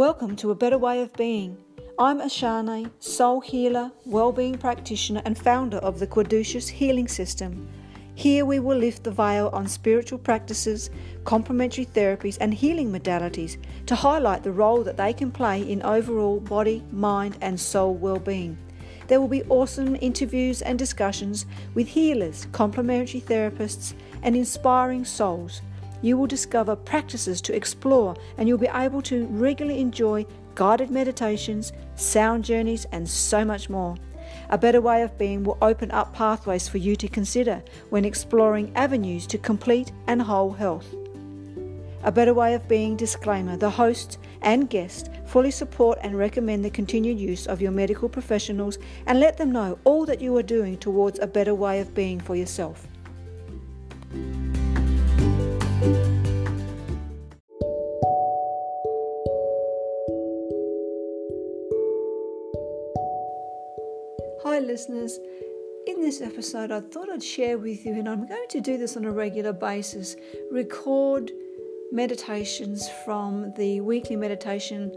Welcome to A Better Way of Being. I'm Ashane, soul healer, well-being practitioner and founder of the Caduceus Healing System. Here we will lift the veil on spiritual practices, complementary therapies and healing modalities to highlight the role that they can play in overall body, mind and soul well-being. There will be awesome interviews and discussions with healers, complementary therapists and inspiring souls you will discover practices to explore and you'll be able to regularly enjoy guided meditations, sound journeys, and so much more. A better way of being will open up pathways for you to consider when exploring avenues to complete and whole health. A better way of being disclaimer the host and guest fully support and recommend the continued use of your medical professionals and let them know all that you are doing towards a better way of being for yourself. Listeners. In this episode, I thought I'd share with you, and I'm going to do this on a regular basis, record meditations from the weekly meditation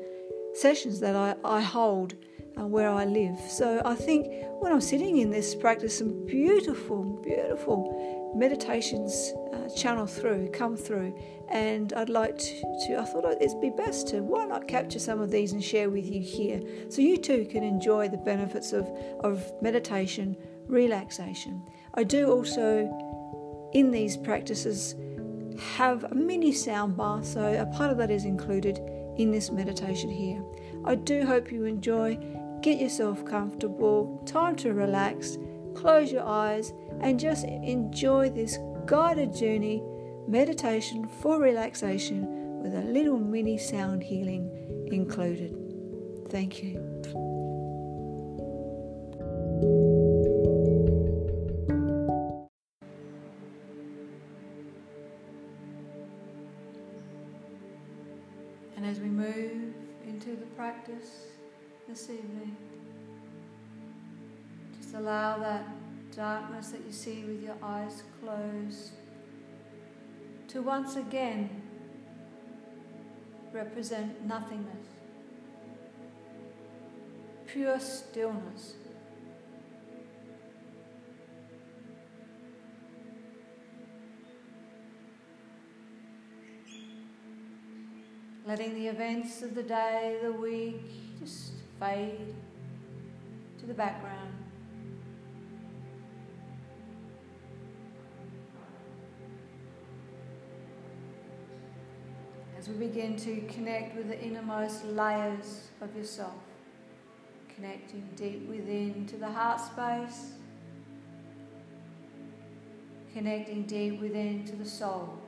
sessions that I, I hold uh, where I live. So I think when I'm sitting in this practice, some beautiful, beautiful meditations uh, channel through, come through, and I'd like to, to, I thought it'd be best to why not capture some of these and share with you here so you too can enjoy the benefits of, of meditation, relaxation. I do also, in these practices, have a mini sound bar, so a part of that is included in this meditation here. I do hope you enjoy. Get yourself comfortable, time to relax, close your eyes, and just enjoy this guided journey meditation for relaxation with a little mini sound healing included. Thank you. And as we move into the practice this evening, just allow that darkness that you see with your eyes closed to once again represent nothingness, pure stillness. Letting the events of the day, the week, fade to the background. as we begin to connect with the innermost layers of yourself, connecting deep within to the heart space, connecting deep within to the soul,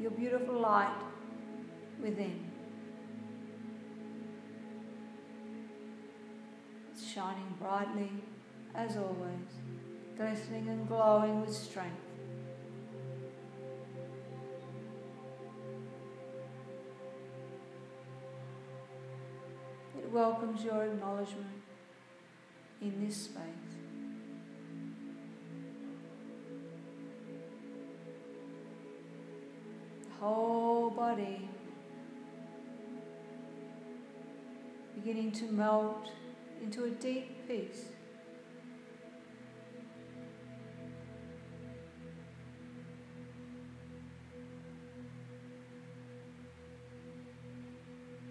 your beautiful light within. Shining brightly as always, glistening and glowing with strength. It welcomes your acknowledgement in this space. The whole body beginning to melt into a deep peace.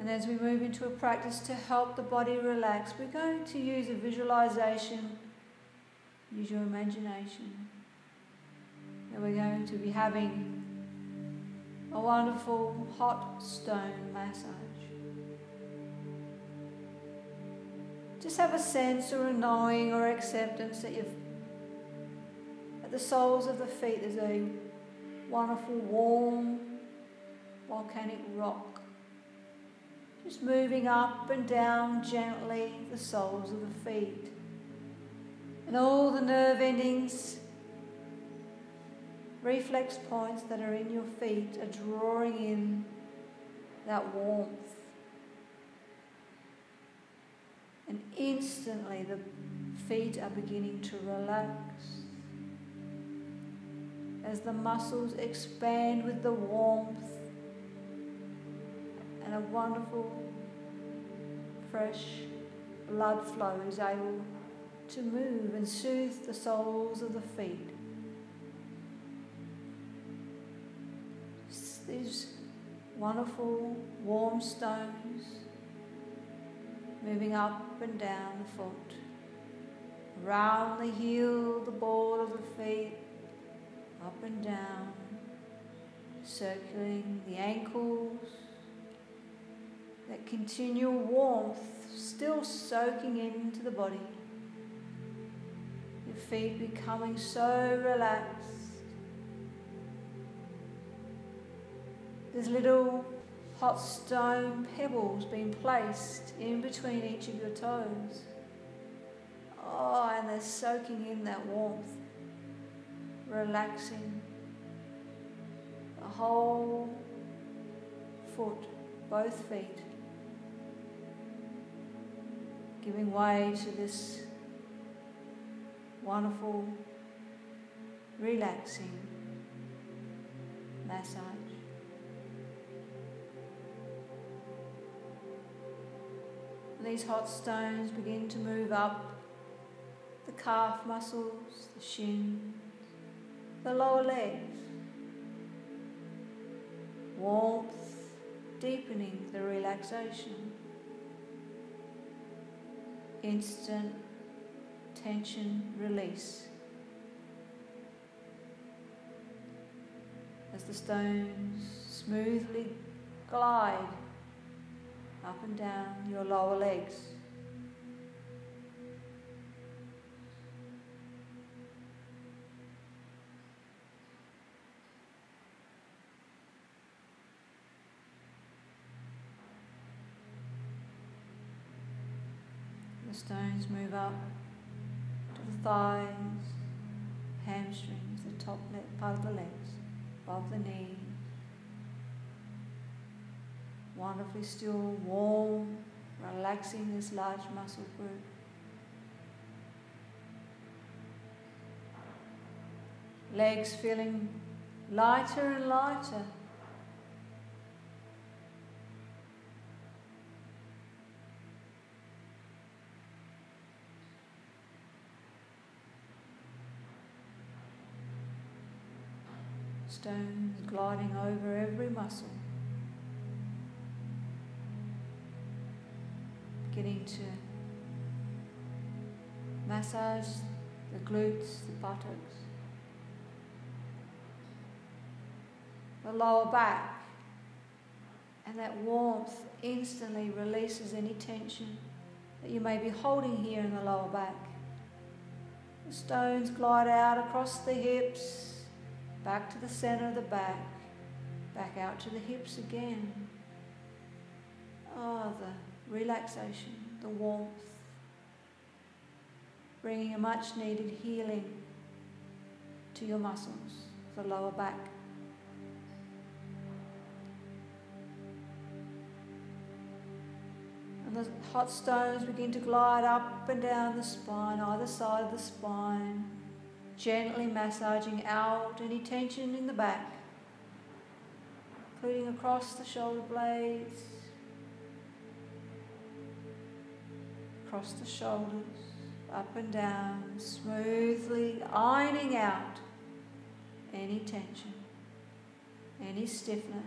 And as we move into a practice to help the body relax, we're going to use a visualization, use your imagination. And we're going to be having a wonderful hot stone massage. Just have a sense or a knowing or acceptance that you've at the soles of the feet there's a wonderful warm volcanic rock just moving up and down gently the soles of the feet. And all the nerve endings, reflex points that are in your feet are drawing in that warmth. And instantly the feet are beginning to relax as the muscles expand with the warmth and a wonderful, fresh blood flow is able to move and soothe the soles of the feet. These wonderful warm stones moving up and down the foot, round the heel, the ball of the feet, up and down, circling the ankles, that continual warmth still soaking into the body, your feet becoming so relaxed. There's little hot stone pebbles being placed in between each of your toes. Oh, and they're soaking in that warmth, relaxing the whole foot, both feet, giving way to this wonderful, relaxing massage. These hot stones begin to move up the calf muscles, the shins, the lower legs. Warmth deepening the relaxation. Instant tension release. As the stones smoothly glide up and down your lower legs. The stones move up to the thighs, hamstrings, the top part of the legs, above the knees wonderfully still, warm, relaxing this large muscle group. Legs feeling lighter and lighter. Stones gliding over every muscle. Beginning to massage the glutes, the buttocks, the lower back, and that warmth instantly releases any tension that you may be holding here in the lower back. The stones glide out across the hips, back to the center of the back, back out to the hips again. Oh, the relaxation, the warmth, bringing a much needed healing to your muscles, the lower back. And the hot stones begin to glide up and down the spine, either side of the spine, gently massaging out any tension in the back, including across the shoulder blades across the shoulders, up and down, smoothly ironing out any tension, any stiffness.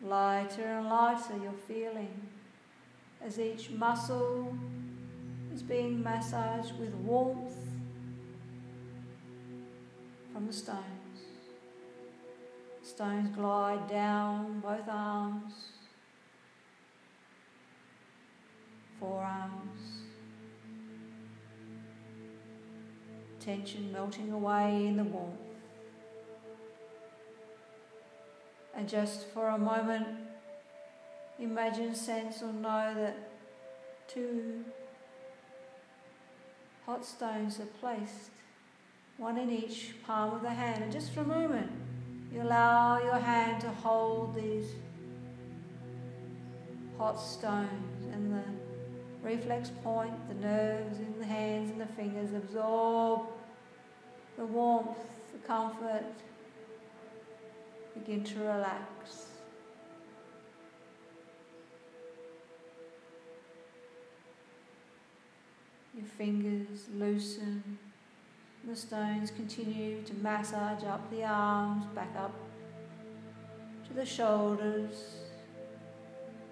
Lighter and lighter you're feeling as each muscle is being massaged with warmth from the stone. Stones glide down both arms, forearms, tension melting away in the warmth. And just for a moment, imagine, sense, or know that two hot stones are placed, one in each palm of the hand. And just for a moment, you allow your hand to hold these hot stones and the reflex point, the nerves in the hands and the fingers absorb the warmth, the comfort, begin to relax. Your fingers loosen. The stones continue to massage up the arms, back up to the shoulders,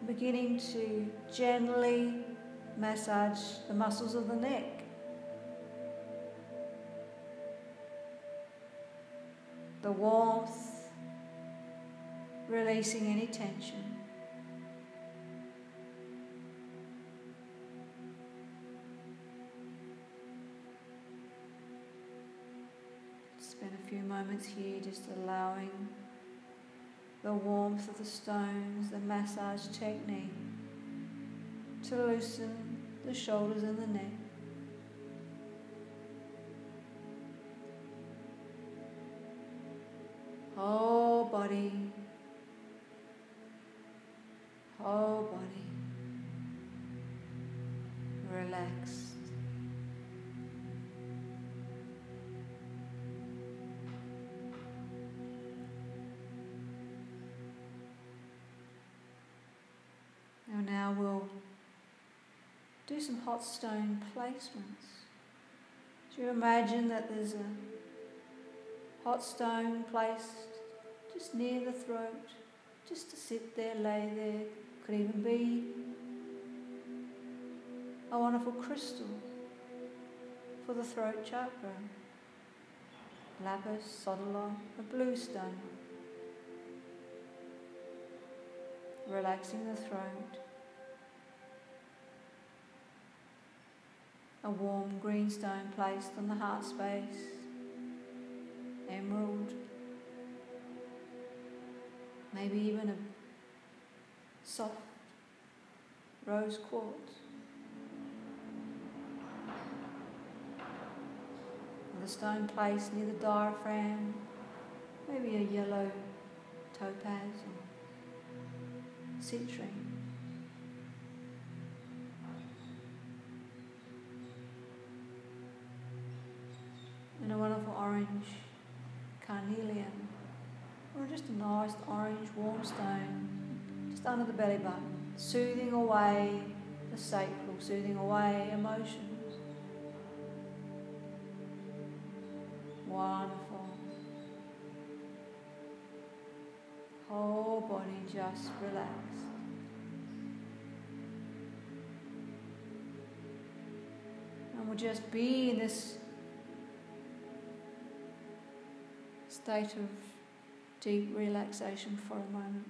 beginning to gently massage the muscles of the neck. The warmth, releasing any tension. Moments here just allowing the warmth of the stones, the massage technique to loosen the shoulders and the neck. Whole body, whole body, relaxed. Do some hot stone placements. Do you imagine that there's a hot stone placed just near the throat, just to sit there, lay there? Could even be a wonderful crystal for the throat chakra. Lapis, sodalite, a blue stone. Relaxing the throat. A warm green stone placed on the heart space, emerald, maybe even a soft rose quartz. The stone placed near the diaphragm, maybe a yellow topaz or citrine. And a wonderful orange carnelian, or just a nice orange warm stone just under the belly button, soothing away the sacral, soothing away emotions. Wonderful. Whole body just relaxed. And we'll just be in this state of deep relaxation for a moment.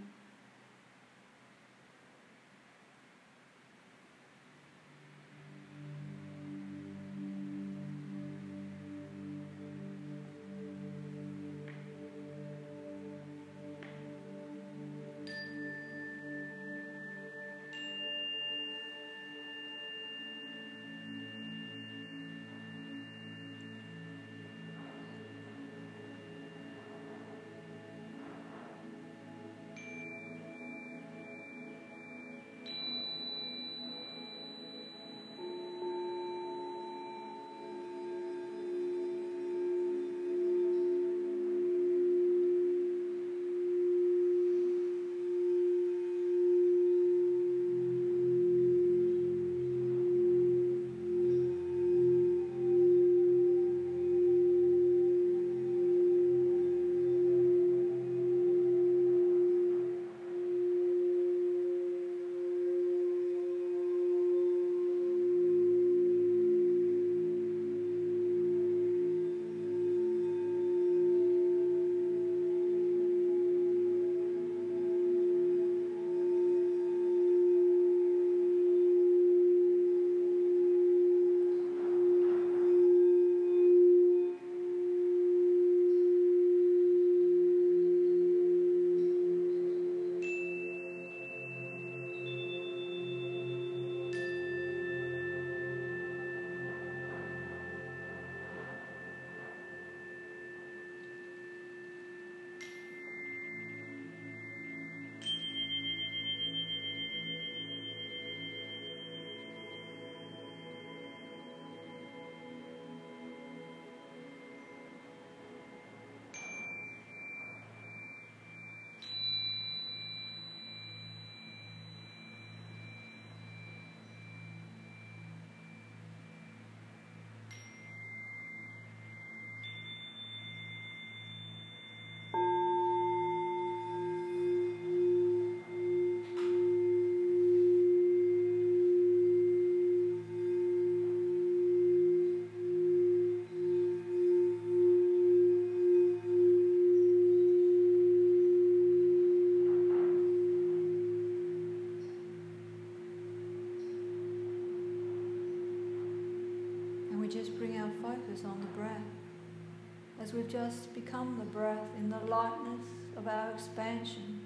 As we've just become the breath in the lightness of our expansion,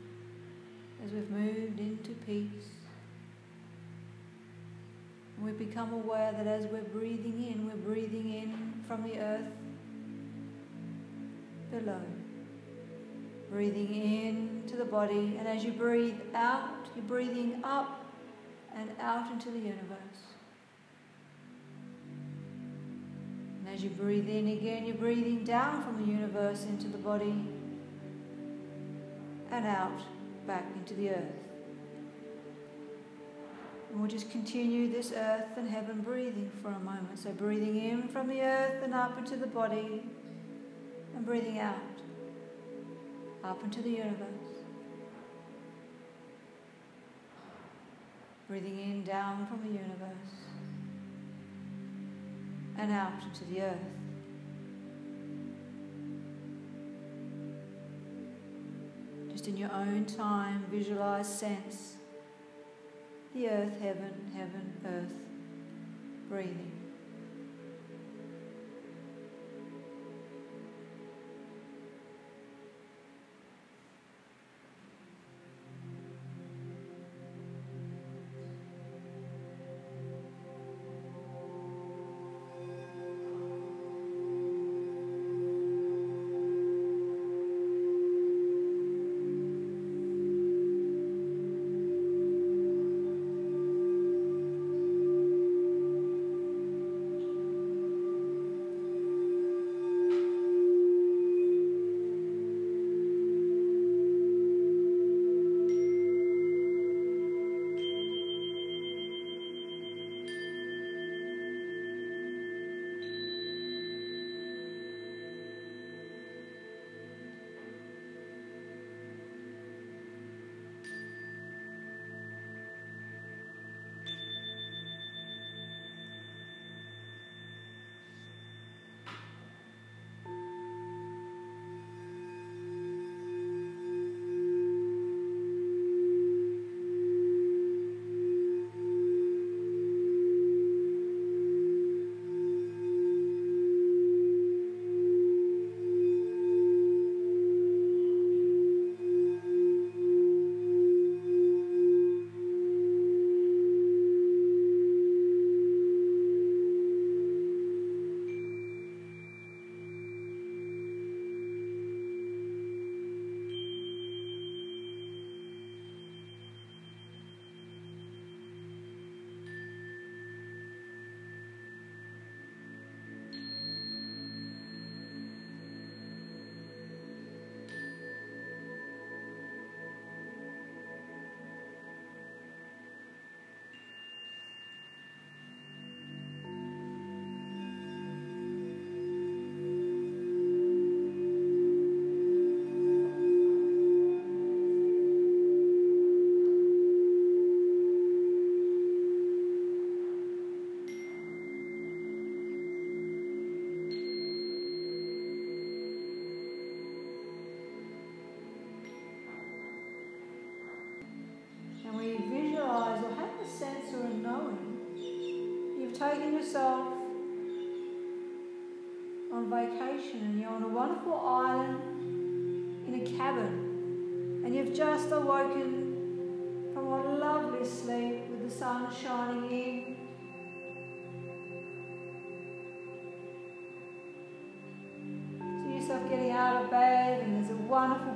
as we've moved into peace. we become aware that as we're breathing in, we're breathing in from the earth below. Breathing in to the body, and as you breathe out, you're breathing up and out into the universe. As you breathe in again, you're breathing down from the universe into the body and out back into the earth. And we'll just continue this earth and heaven breathing for a moment. So breathing in from the earth and up into the body and breathing out up into the universe. Breathing in down from the universe and out into the earth. Just in your own time, visualize, sense the earth, heaven, heaven, earth, breathing.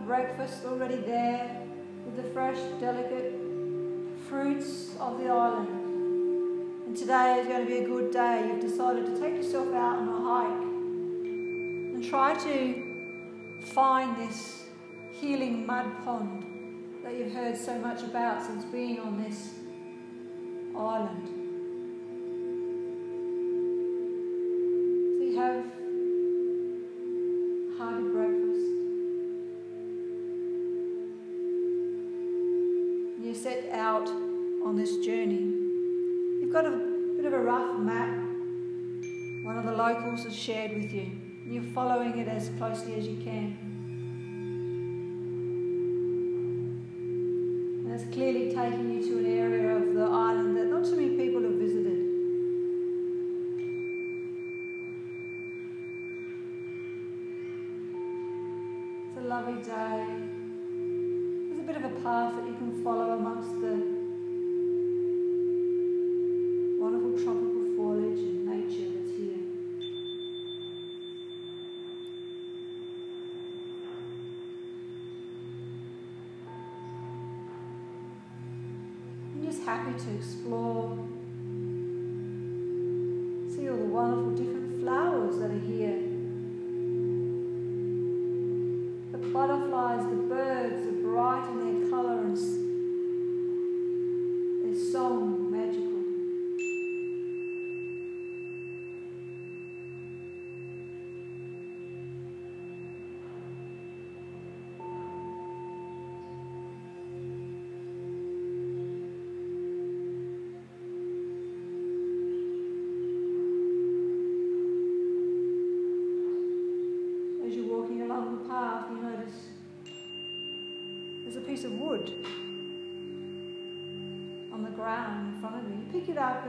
Breakfast already there with the fresh, delicate fruits of the island. And today is going to be a good day. You've decided to take yourself out on a hike and try to find this healing mud pond that you've heard so much about since being on this island. Shared with you. You're following it as closely as you can. And it's clearly taking you to an area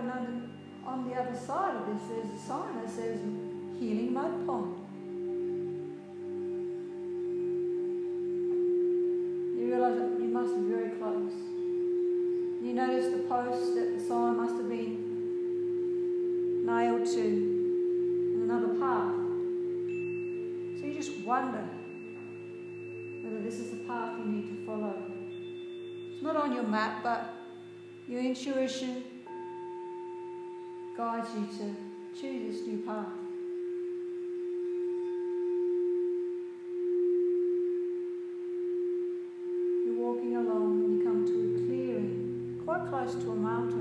and on the other side of this, there's a sign that says healing mud pond. you to choose this new path. You're walking along and you come to a clearing, quite close to a mountain.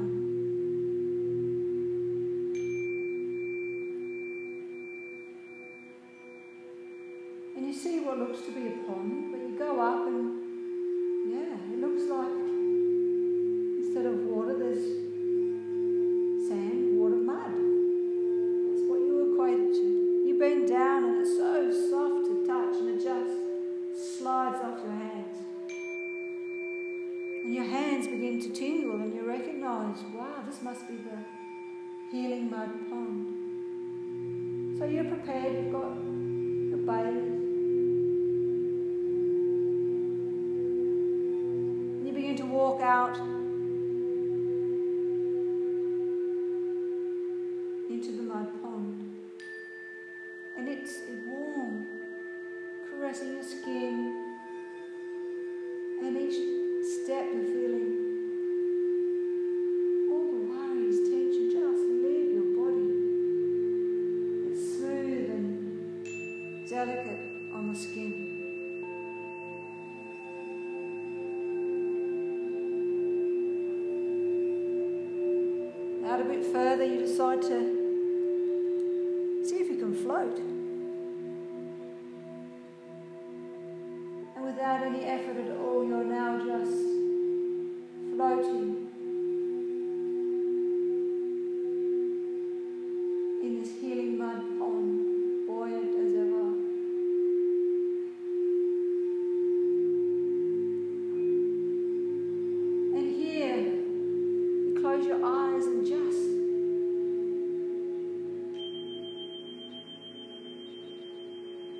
close your eyes and just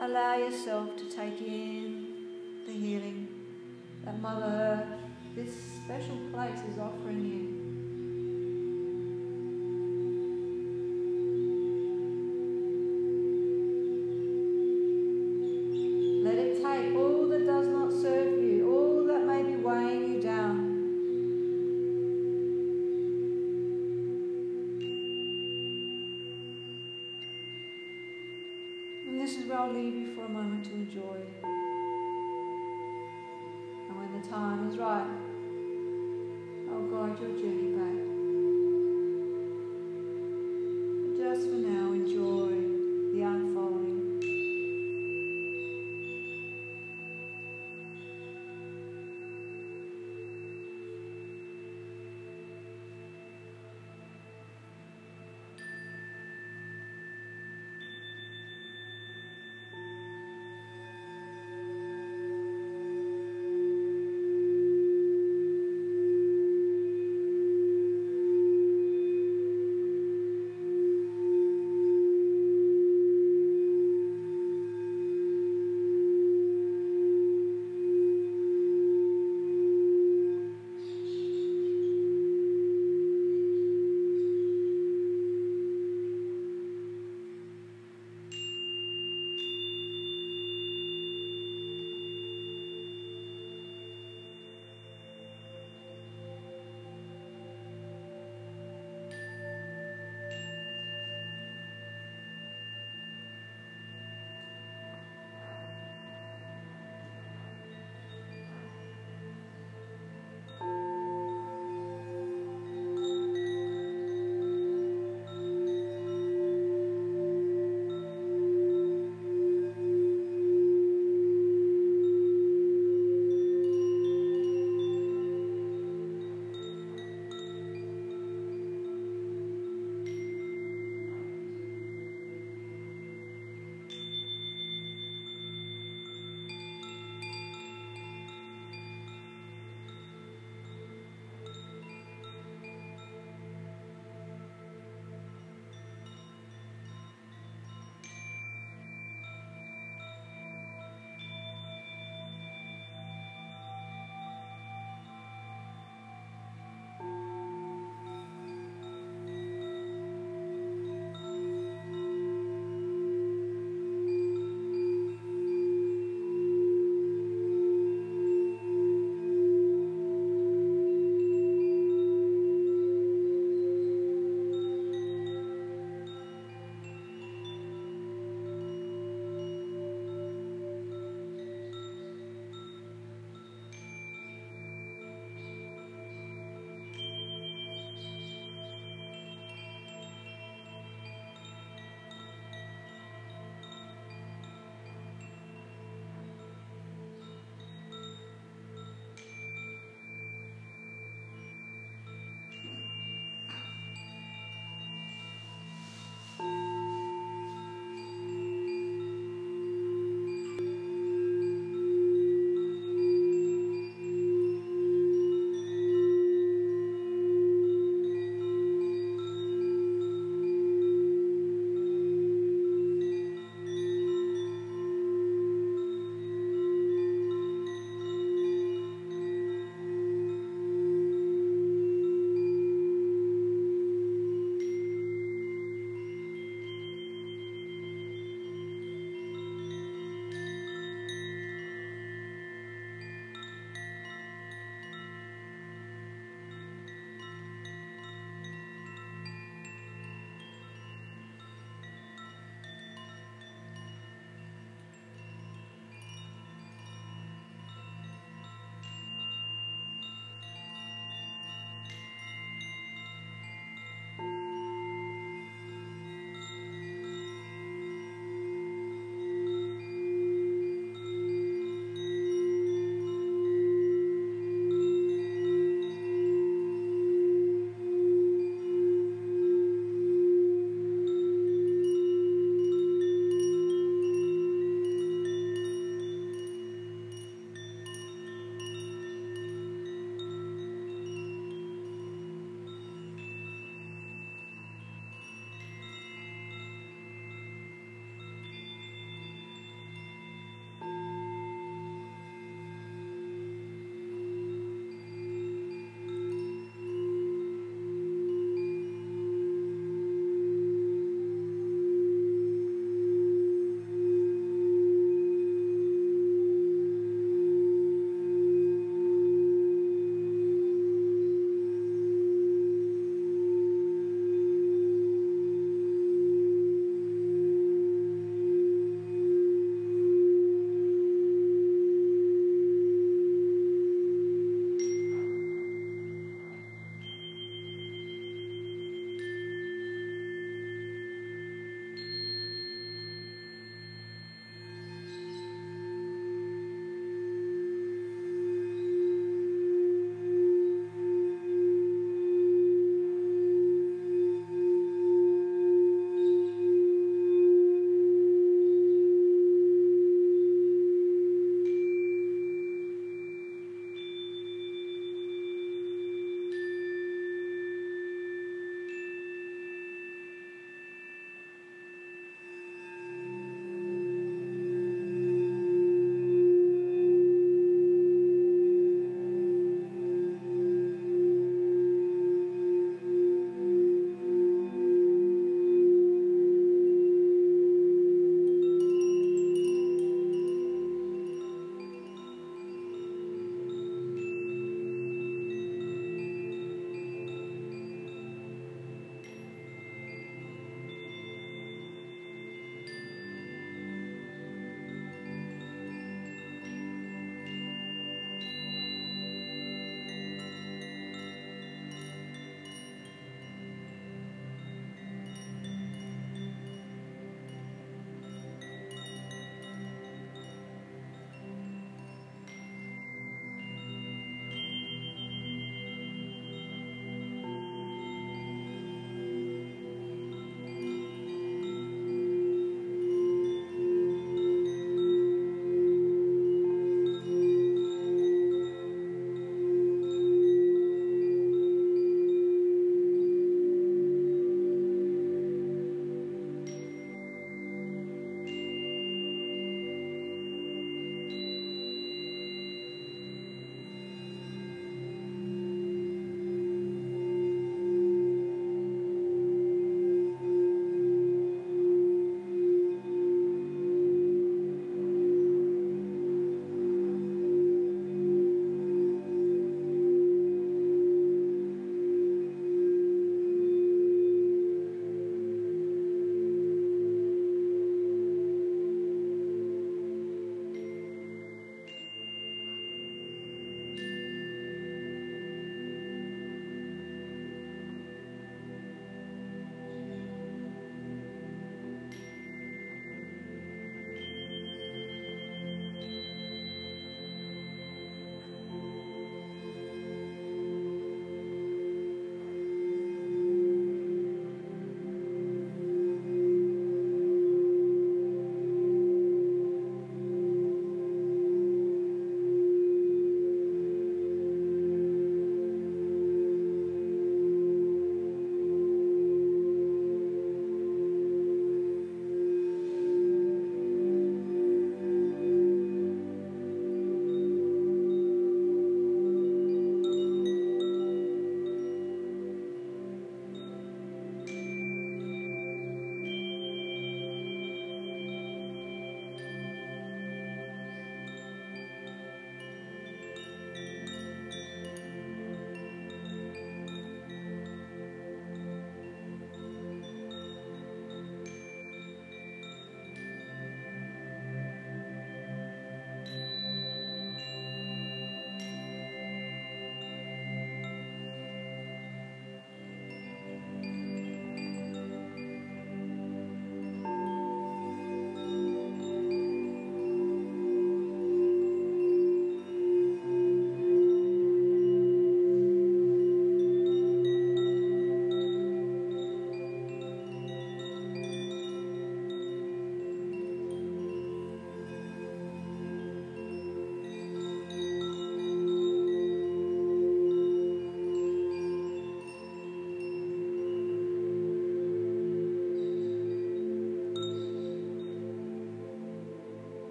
allow yourself to take in the healing that Mother Earth, this special place, is offering you.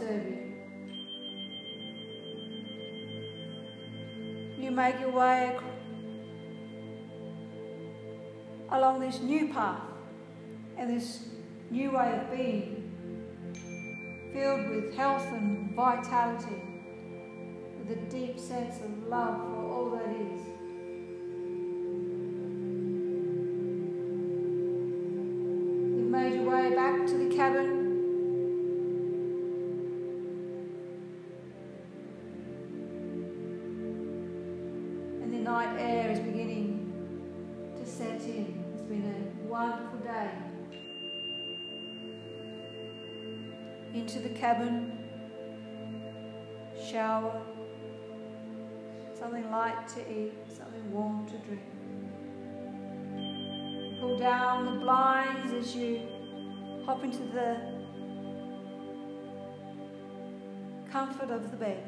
You. You make your way along this new path and this new way of being, filled with health and vitality, with a deep sense of love for all that is. Cabin, shower, something light to eat, something warm to drink. Pull down the blinds as you hop into the comfort of the bed.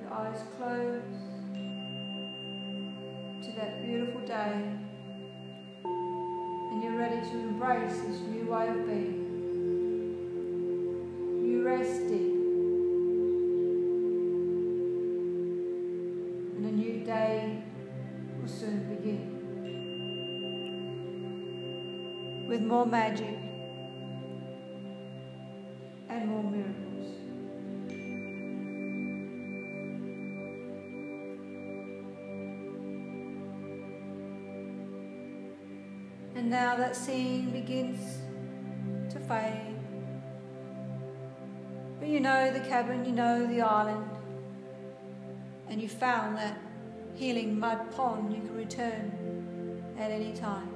Your eyes closed to that beautiful day and you're ready to embrace this new way of being. Will soon begin with more magic and more miracles. And now that scene begins to fade. But you know the cabin, you know the island, and you found that healing mud pond you can return at any time.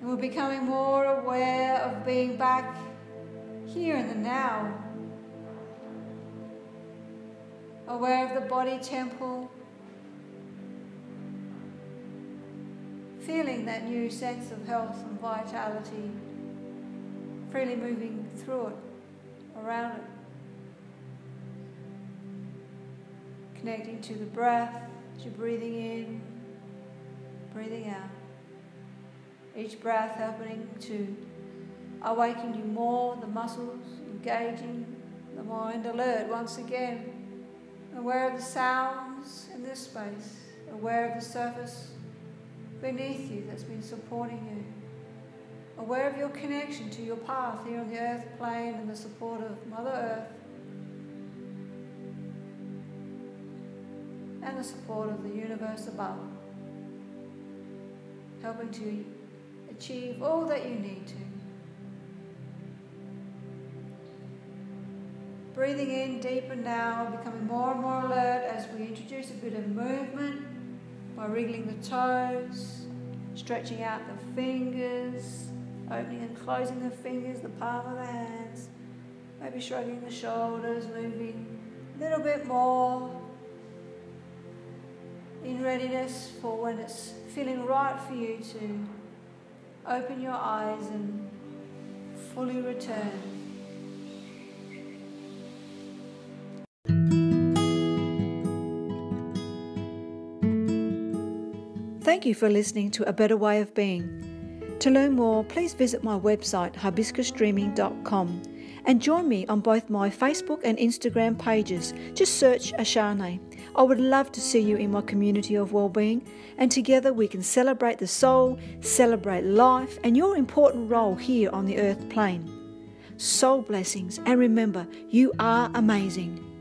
And we're becoming more aware of being back here in the now, aware of the body temple, feeling that new sense of health and vitality, freely moving through it, around it. Connecting to the breath as you're breathing in, breathing out. Each breath helping to awaken you more, the muscles engaging, the mind alert once again. Aware of the sounds in this space, aware of the surface beneath you that's been supporting you. Aware of your connection to your path here on the earth plane and the support of Mother Earth the support of the universe above, helping to achieve all that you need to. Breathing in deeper now, becoming more and more alert as we introduce a bit of movement by wriggling the toes, stretching out the fingers, opening and closing the fingers, the palm of the hands, maybe shrugging the shoulders, moving a little bit more in readiness for when it's feeling right for you to open your eyes and fully return. Thank you for listening to A Better Way of Being. To learn more, please visit my website hibiscusdreaming.com and join me on both my Facebook and Instagram pages. Just search Ashane. I would love to see you in my community of well-being and together we can celebrate the soul, celebrate life and your important role here on the earth plane. Soul blessings and remember, you are amazing.